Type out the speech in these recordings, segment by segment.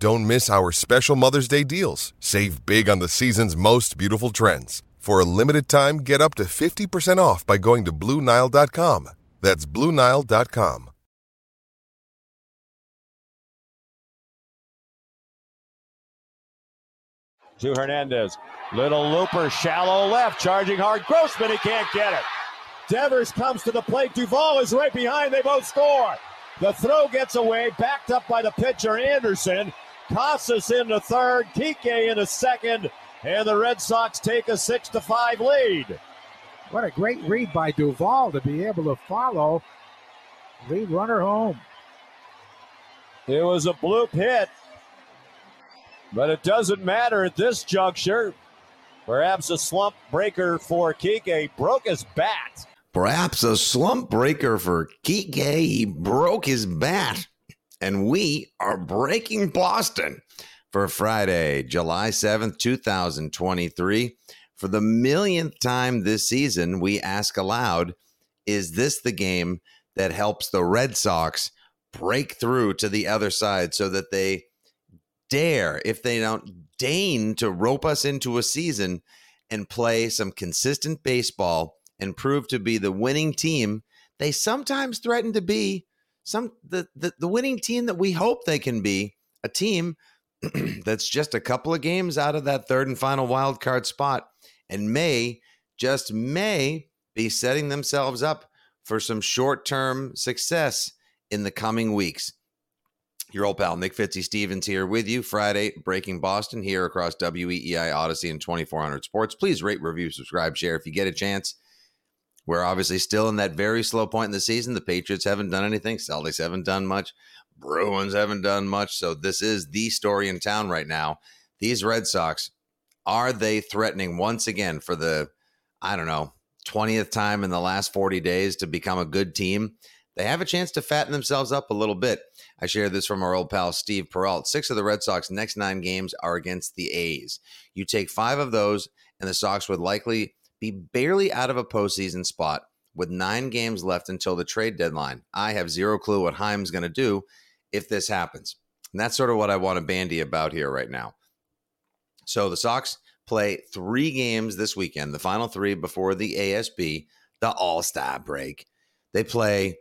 Don't miss our special Mother's Day deals. Save big on the season's most beautiful trends. For a limited time, get up to 50% off by going to Bluenile.com. That's Bluenile.com. To Hernandez. Little looper, shallow left, charging hard. Grossman, he can't get it. Devers comes to the plate. Duvall is right behind. They both score. The throw gets away, backed up by the pitcher Anderson. Casas in the third, Kike in the second, and the Red Sox take a six to five lead. What a great read by Duvall to be able to follow, lead runner home. It was a bloop hit, but it doesn't matter at this juncture. Perhaps a slump breaker for Kike broke his bat. Perhaps a slump breaker for Kike. He broke his bat and we are breaking Boston for Friday, July 7th, 2023. For the millionth time this season, we ask aloud Is this the game that helps the Red Sox break through to the other side so that they dare, if they don't deign to rope us into a season and play some consistent baseball and prove to be the winning team they sometimes threaten to be some the, the the winning team that we hope they can be a team that's just a couple of games out of that third and final wild card spot and may just may be setting themselves up for some short-term success in the coming weeks. Your old pal Nick Fitzy Stevens here with you Friday breaking Boston here across WEEI Audacy and 2400 Sports. Please rate, review, subscribe, share if you get a chance. We're obviously still in that very slow point in the season. The Patriots haven't done anything. Celtics haven't done much. Bruins haven't done much. So this is the story in town right now. These Red Sox, are they threatening once again for the, I don't know, 20th time in the last 40 days to become a good team? They have a chance to fatten themselves up a little bit. I shared this from our old pal Steve Perrault. Six of the Red Sox next nine games are against the A's. You take five of those, and the Sox would likely be barely out of a postseason spot with nine games left until the trade deadline. I have zero clue what Chaim's going to do if this happens. And that's sort of what I want to bandy about here right now. So the Sox play three games this weekend, the final three before the ASB, the All Star break. They play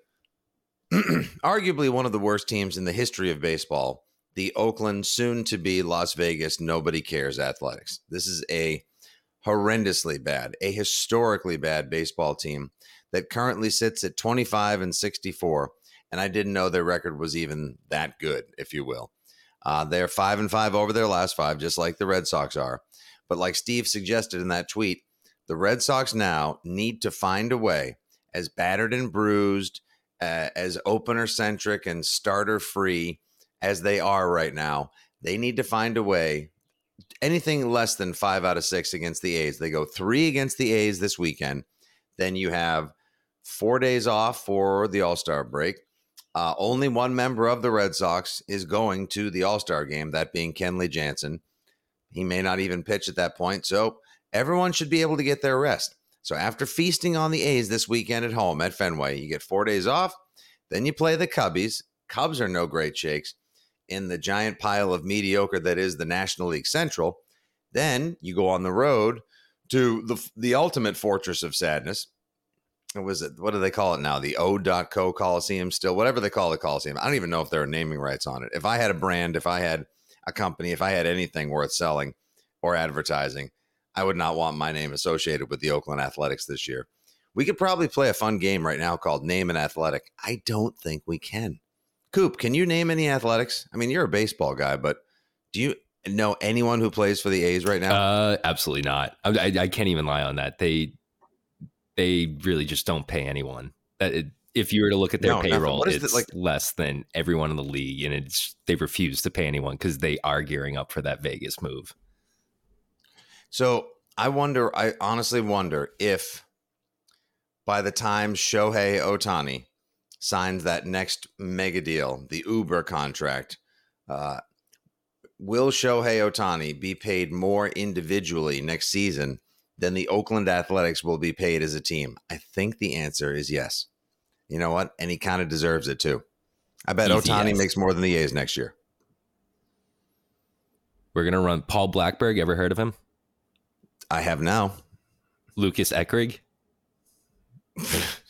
arguably one of the worst teams in the history of baseball, the Oakland, soon to be Las Vegas, nobody cares athletics. This is a horrendously bad, a historically bad baseball team that currently sits at 25 and 64. And I didn't know their record was even that good, if you will. Uh, they're five and five over their last five, just like the Red Sox are. But like Steve suggested in that tweet, the Red Sox now need to find a way, as battered and bruised, uh, as opener centric and starter free as they are right now, they need to find a way anything less than five out of six against the A's. They go three against the A's this weekend. Then you have four days off for the All Star break. Uh, only one member of the Red Sox is going to the All Star game, that being Kenley Jansen. He may not even pitch at that point. So everyone should be able to get their rest. So after feasting on the A's this weekend at home at Fenway, you get four days off. Then you play the Cubbies. Cubs are no great shakes in the giant pile of mediocre that is the National League Central. Then you go on the road to the the ultimate fortress of sadness. What was it? What do they call it now? The O.co Coliseum still, whatever they call the Coliseum. I don't even know if there are naming rights on it. If I had a brand, if I had a company, if I had anything worth selling or advertising, I would not want my name associated with the Oakland Athletics this year. We could probably play a fun game right now called Name an Athletic. I don't think we can. Coop, can you name any athletics? I mean, you're a baseball guy, but do you know anyone who plays for the A's right now? Uh, absolutely not. I, I, I can't even lie on that. They they really just don't pay anyone. That it, if you were to look at their No, payroll, it's it, like- less than everyone in the league, and it's they refuse to pay anyone because they are gearing up for that Vegas move. So I wonder, I honestly wonder if by the time Shohei Ohtani signs that next mega deal, the Uber contract, uh, will Shohei Ohtani be paid more individually next season than the Oakland Athletics will be paid as a team? I think the answer is yes. You know what? And he kind of deserves it too. I bet Easy Ohtani yes. makes more than the A's next year. We're gonna run Paul Blackburn. Ever heard of him? I have now. Lucas Erceg,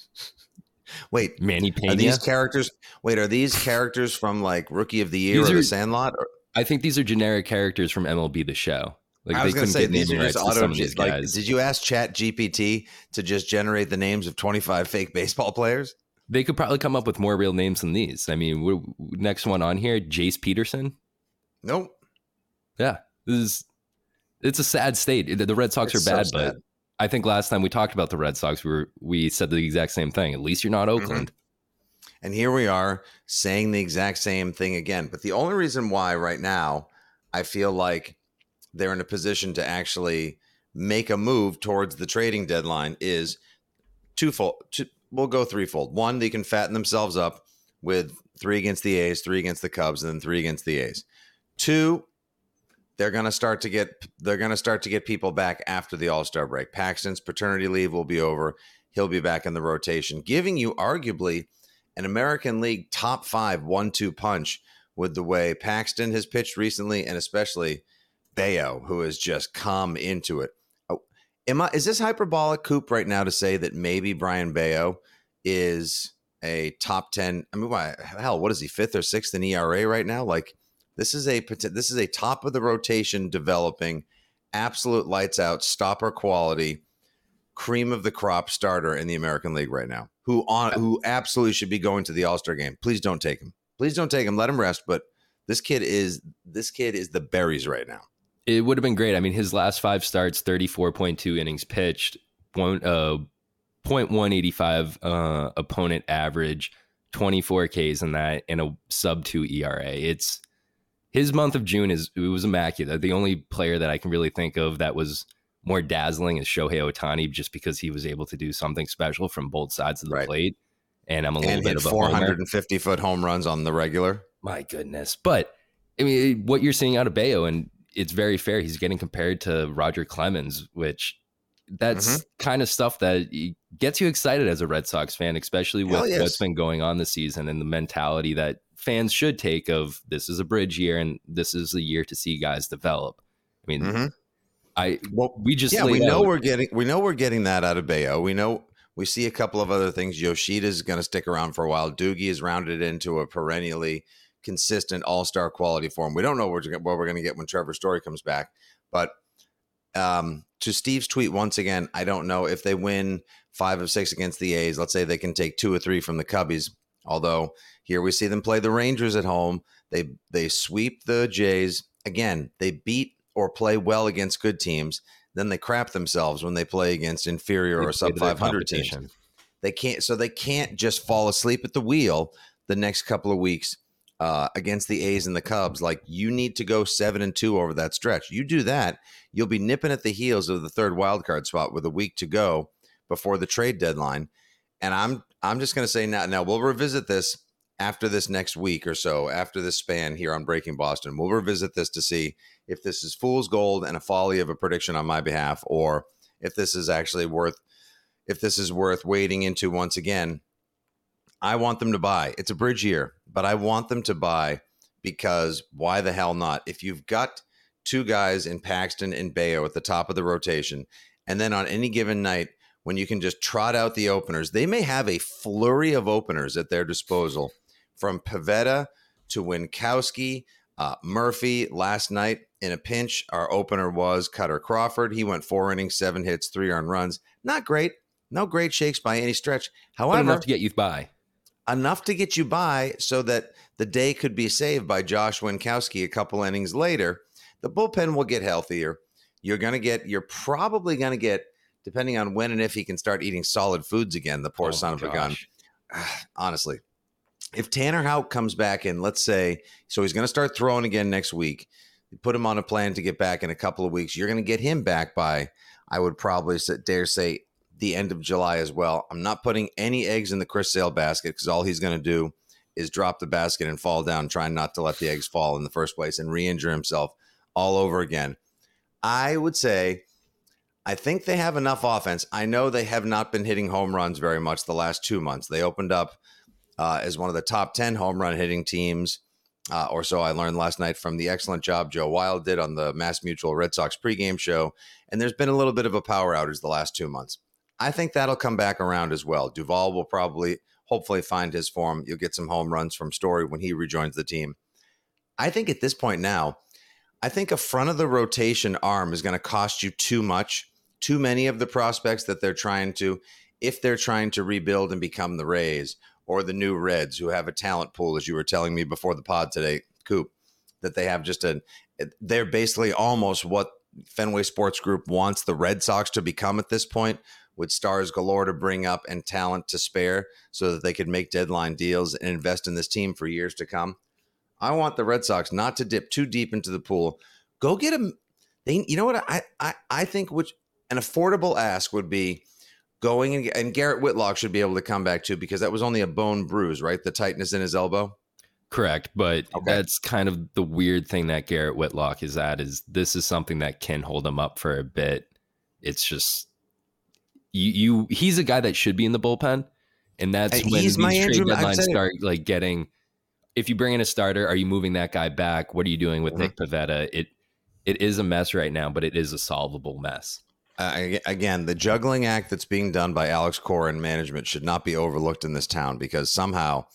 Wait, Manny Pena. Are these characters? Wait, are these characters from like Rookie of the Year These or are- The Sandlot? Or, I think these are generic characters from MLB The Show. Like I was going to say these are just auto. Like, did you ask Chat GPT to just generate the names of twenty five fake baseball players? they could probably come up with more real names than these. I mean, we're, next one on here, Jace Peterson. Nope. Yeah, this is it's a sad state. The- Red Sox It's are bad, sad. but I think last time we talked about the Red Sox, we were we said the exact same thing. At least you're not Mm-hmm. Oakland. And here we are saying the exact same thing again. But the only reason why right now I feel like they're in a position to actually make a move towards the trading deadline is twofold. Two, we'll go threefold. One, they can fatten themselves up with three against the A's, three against the Cubs, and then three against the A's. Two, they're going to start to get they're going to start to get people back after the All-Star break. Paxton's paternity leave will be over. He'll be back in the rotation, giving you arguably an American League top five one-two punch with the way Paxton has pitched recently and especially Bello who has just come into it. Oh, am I is this hyperbolic coop right now to say that maybe Brayan Bello is a top 10 I mean why hell what is he fifth or sixth in ERA right now like this is a this is a top of the rotation developing absolute lights out stopper quality cream of the crop starter in the American League right now who on who absolutely should be going to the All-Star game. Please don't take him. Please don't take him. Let him rest, but this kid is this kid is the berries right now. It would have been great. I mean, his last five starts, thirty-four point two innings pitched, one uh, 0.185 uh, opponent average, twenty-four Ks in that, and a sub two ERA. It's his month of June is it was immaculate. The only player that I can really think of that was more dazzling is Shohei Ohtani, just because he was able to do something special from both sides of the Right. plate. And I'm a little And bit of a homer. 450 foot home runs on the regular. My goodness. But I mean, what you're seeing out of Bello, and it's very fair. He's getting compared to Roger Clemens, which that's Mm-hmm. kind of stuff that gets you excited as a Red Sox fan, especially with yes. what's been going on this season and the mentality that fans should take of this is a bridge year and this is the year to see guys develop. I mean, Mhm. I Well, we just yeah, we know out- we're getting we know we're getting that out of Bello. We know we see a couple of other things. Yoshida's going to stick around for a while. Doogie is rounded into a perennially consistent All Star quality form. We don't know what we're, what we're going to get when Trevor Story comes back, but um, to Steve's tweet once again, I don't know if they win five of six against the A's. Let's say they can take two or three from the Cubbies. Although here we see them play the Rangers at home, they they sweep the Jays again. They beat or play well against good teams. Then they crap themselves when they play against inferior or sub 500 teams. They can't, so they can't just fall asleep at the wheel the next couple of weeks uh, against the A's and the Cubs. Like you need to go seven and two over that stretch. You do that, you'll be nipping at the heels of the third wild card spot with a week to go before the trade deadline. And I'm I'm just going to say now. Now we'll revisit this after this next week or so, after this span here on Breaking Boston. We'll revisit this to see if this is fool's gold and a folly of a prediction on my behalf, or if this is actually worth if this is worth wading into once again. I want them to buy. It's a bridge year, but I want them to buy because why the hell not? If you've got two guys in Paxton and Bello at the top of the rotation, and then on any given night, when you can just trot out the openers, they may have a flurry of openers at their disposal from Pivetta to Winkowski, uh, Murphy last night in a pinch. Our opener was Kutter Crawford. He went four innings, seven hits, three earned runs. Not great, No great shakes by any stretch. But However, enough to get you by. enough to get you by so that the day could be saved by Josh Winkowski a couple innings later. The bullpen will get healthier. You're going to get, you're probably going to get, depending on when and if he can start eating solid foods again, the poor Oh son of a gun. Honestly, if Tanner Houck comes back in, let's say, so he's going to start throwing again next week, put him on a plan to get back in a couple of weeks, you're going to get him back by, I would probably dare say, the end of July as well. I'm not putting any eggs in the Chris Sale basket because all he's going to do is drop the basket and fall down, trying not to let the eggs fall in the first place and re injure himself all over again. I would say, I think they have enough offense. I know they have not been hitting home runs very much the last two months. They opened up uh, as one of the top 10 home run hitting teams, uh, or so I learned last night from the excellent job Joe Wild did on the Mass Mutual Red Sox pregame show. And there's been a little bit of a power outage the last two months. I think that'll come back around as well. Duvall will probably, hopefully, find his form. You'll get some home runs from Story when he rejoins the team. I think at this point now, I think a front of the rotation arm is going to cost you too much. Too many of the prospects that they're trying to, if they're trying to rebuild and become the Rays or the new Reds, who have a talent pool, as you were telling me before the pod today, Coop, that they have just a, they're basically almost what Fenway Sports Group wants the Red Sox to become at this point, with stars galore to bring up and talent to spare so that they could make deadline deals and invest in this team for years to come. I want the Red Sox not to dip too deep into the pool. Go get them. They, you know what? I, I, I think which an affordable ask would be going and, and Garrett Whitlock should be able to come back too because that was only a bone bruise, right? The tightness in his elbow. Correct, but Okay. that's kind of the weird thing that Garrett Whitlock is at is this is something that can hold him up for a bit. It's just you you he's a guy that should be in the bullpen, and that's Hey, when these my trade Andrew- deadlines start like getting. If you bring in a starter, are you moving that guy back? What are you doing with Mhm. Nick Pivetta? It it is a mess right now, but it is a solvable mess. Again, the juggling act that's being done by Alex Cora and management should not be overlooked in this town because somehow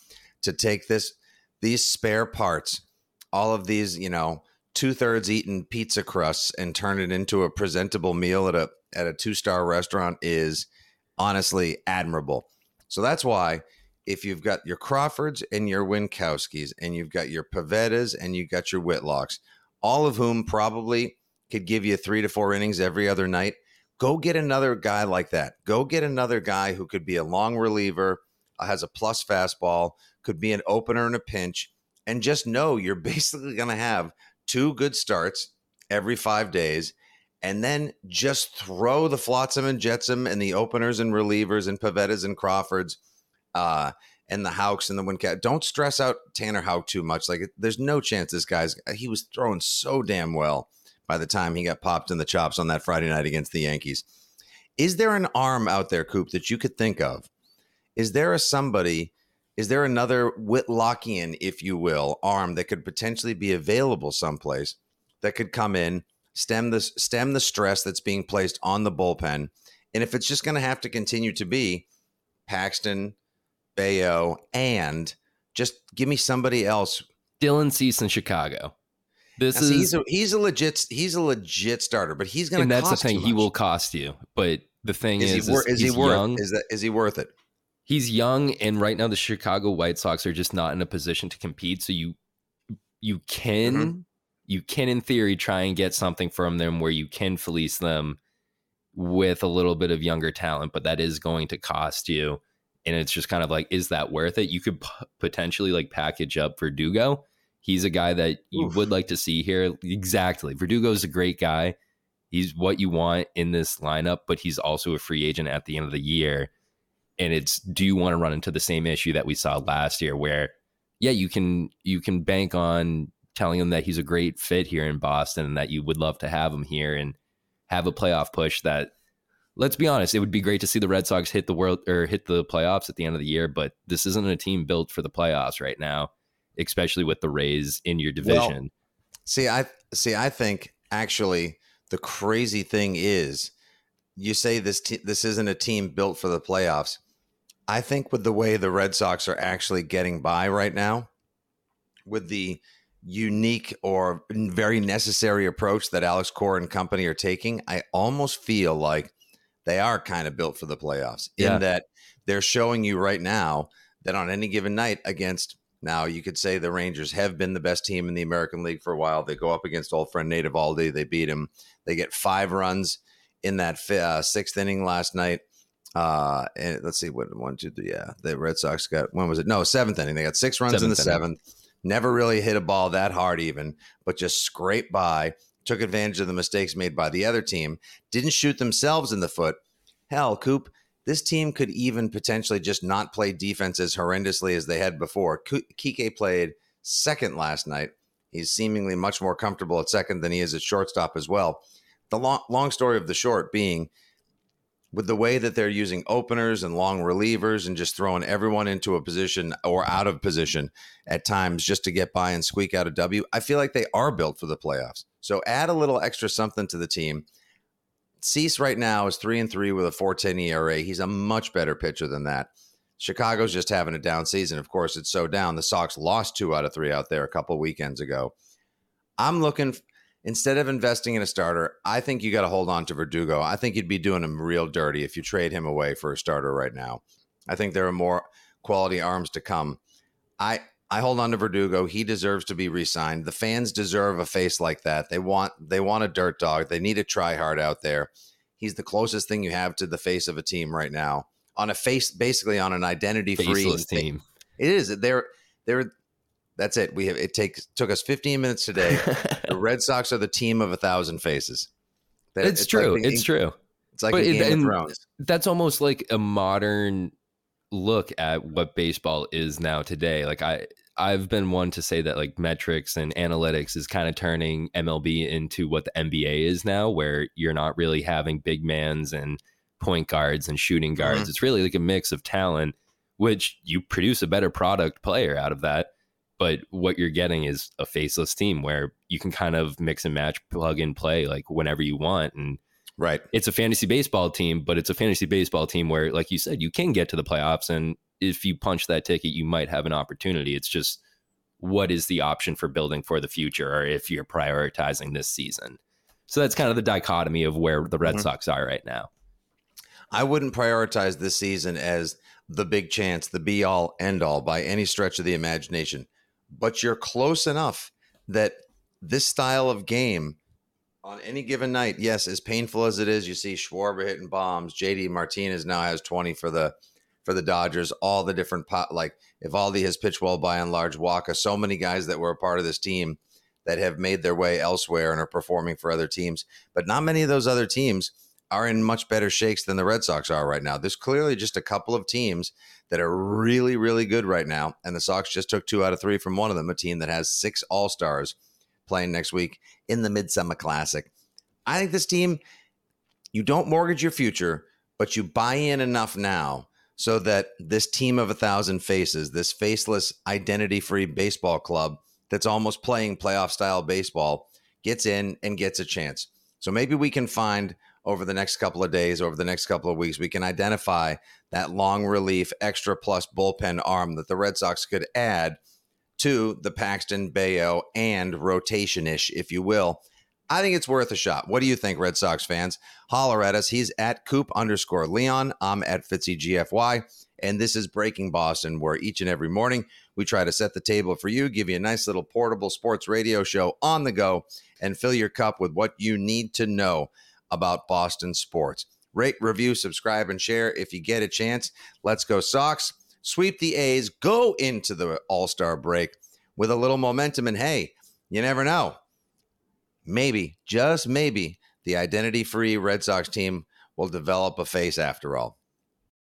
to take this these spare parts, all of these, you know, two thirds eaten pizza crusts and turn it into a presentable meal at a at a two star restaurant is honestly admirable. So that's why if you've got your Crawfords and your Winkowskis and you've got your Pivettas and you've got your Whitlocks, all of whom probably could give you three to four innings every other night, go get another guy like that. Go get another guy who could be a long reliever, uh, has a plus fastball, could be an opener in a pinch, and just know you're basically going to have two good starts every five days. And then just throw the flotsam and jetsam and the openers and relievers and Pivettas and Crawfords uh, and the Hawks and the Wincat. Don't stress out Tanner Houck too much. Like, there's no chance this guy's, he was throwing so damn well by the time he got popped in the chops on that Friday night against the Yankees. Is there an arm out there, Coop, that you could think of? Is there a somebody, is there another Whitlockian, if you will, arm that could potentially be available someplace that could come in, stem the stem the stress that's being placed on the bullpen? And if it's just going to have to continue to be Paxton, Bello, and just give me somebody else Dylan Cease in Chicago. This Now, is he's a he's a legit he's a legit starter, but he's going and to. that's the thing. He will cost you. But the thing Is, is, he, wor- is is he worth? young. Is that is he worth it? he's young and right now the chicago white sox are just not in a position to compete so you you can Mm-hmm. you can in theory try and get something from them where you can fleece them with a little bit of younger talent but that is going to cost you and it's just kind of like is that worth it you could p- potentially like package up verdugo he's a guy that you Oof. would like to see here. Exactly. Verdugo's a great guy. He's what you want in this lineup but he's also a free agent at the end of the year. And it's do you want to run into the same issue that we saw last year where yeah you can you can bank on telling him that he's a great fit here in boston and that you would love to have him here and have a playoff push that let's be honest it would be great to see the red sox hit the world or hit the playoffs at the end of the year but this isn't a team built for the playoffs right now especially with the rays in your Well, division See, I see. I think actually the crazy thing is, you say this te- this isn't a team built for the playoffs. I think with the way the Red Sox are actually getting by right now, with the unique or very necessary approach that Alex Cora and company are taking, I almost feel like they are kind of built for the playoffs Yeah. in that they're showing you right now that on any given night against now you could say the Rangers have been the best team in the American League for a while. They go up against old friend Nate Eovaldi. They beat him. They get five runs in that uh, sixth inning last night. Uh, and let's see what one, two, three. Yeah, the Red Sox got when was it? No, seventh inning. They got six runs in the Seventh inning. seventh. Never really hit a ball that hard, even, but just scraped by. Took advantage of the mistakes made by the other team. Didn't shoot themselves in the foot. Hell, Coop, this team could even potentially just not play defense as horrendously as they had before. Kike played second last night. He's seemingly much more comfortable at second than he is at shortstop as well. The long, long story of the short being with the way that they're using openers and long relievers and just throwing everyone into a position or out of position at times just to get by and squeak out a W, I feel like they are built for the playoffs. So add a little extra something to the team. Cease right now is three and three with a 410 ERA. He's a much better pitcher than that. Chicago's just having a down season. Of course, it's so down. The Sox lost two out of three out there a couple weekends ago. I'm looking instead of investing in a starter, I think you got to hold on to Verdugo. I think you'd be doing him real dirty if you trade him away for a starter right now. I think there are more quality arms to come. I I hold on to Verdugo. He deserves to be re-signed. The fans deserve a face like that. They want they want a dirt dog. They need a try hard out there. He's the closest thing you have to the face of a team right now. On a face, basically on an identity free team. It is. They're they're. That's it. We have. It takes took us 15 minutes today. the Red Sox are the team of a thousand faces. That- it's, like true. the- it's true. It's like But a it- Game of Thrones. That's almost like a modern look at what baseball is now today. Like I I've been one to say that like metrics and analytics is kind of turning MLB into what the NBA is now where you're not really having big mans and point guards and shooting guards. Mhm. It's really like a mix of talent which you produce a better product player out of that. But what you're getting is a faceless team where you can kind of mix and match, plug and play like whenever you want. And Right. it's a fantasy baseball team, but it's a fantasy baseball team where, like you said, you can get to the playoffs. And if you punch that ticket, you might have an opportunity. It's just what is the option for building for the future or if you're prioritizing this season. So that's kind of the dichotomy of where the Red Mhm. Sox are right now. I wouldn't prioritize this season as the big chance, the be all end all by any stretch of the imagination. But you're close enough that this style of game on any given night, yes, as painful as it is, you see Schwarber hitting bombs. JD Martinez now has 20 for the for the Dodgers. All the different pot like Eovaldi has pitched well by and large. Wacha, so many guys that were a part of this team that have made their way elsewhere and are performing for other teams. But not many of those other teams are in much better shakes than the Red Sox are right now. There's clearly just a couple of teams that are really, really good right now. And the Sox just took two out of three from one of them, a team that has six All Stars playing next week in the Midsummer Classic. I think this team, you don't mortgage your future, but you buy in enough now so that this team of a thousand faces, this faceless, identity free baseball club that's almost playing playoff style baseball, gets in and gets a chance. So maybe we can find over the next couple of days, over the next couple of weeks, we can identify that long relief, extra plus bullpen arm that the Red Sox could add to the Paxton, Bello, and rotation ish, if you will. I think it's worth a shot. What do you think, Red Sox fans? Holler at us. He's at Coop underscore Leon. I'm at Fitzy GFY. And this is Breaking Boston, where each and every morning we try to set the table for you, give you a nice little portable sports radio show on the go, and fill your cup with what you need to know about Boston sports. Rate, review, subscribe, and share if you get a chance. Let's go, Sox. Sweep the A's, go into the All Star break with a little momentum. And hey, you never know. Maybe, just maybe, the identity free Red Sox team will develop a face after all.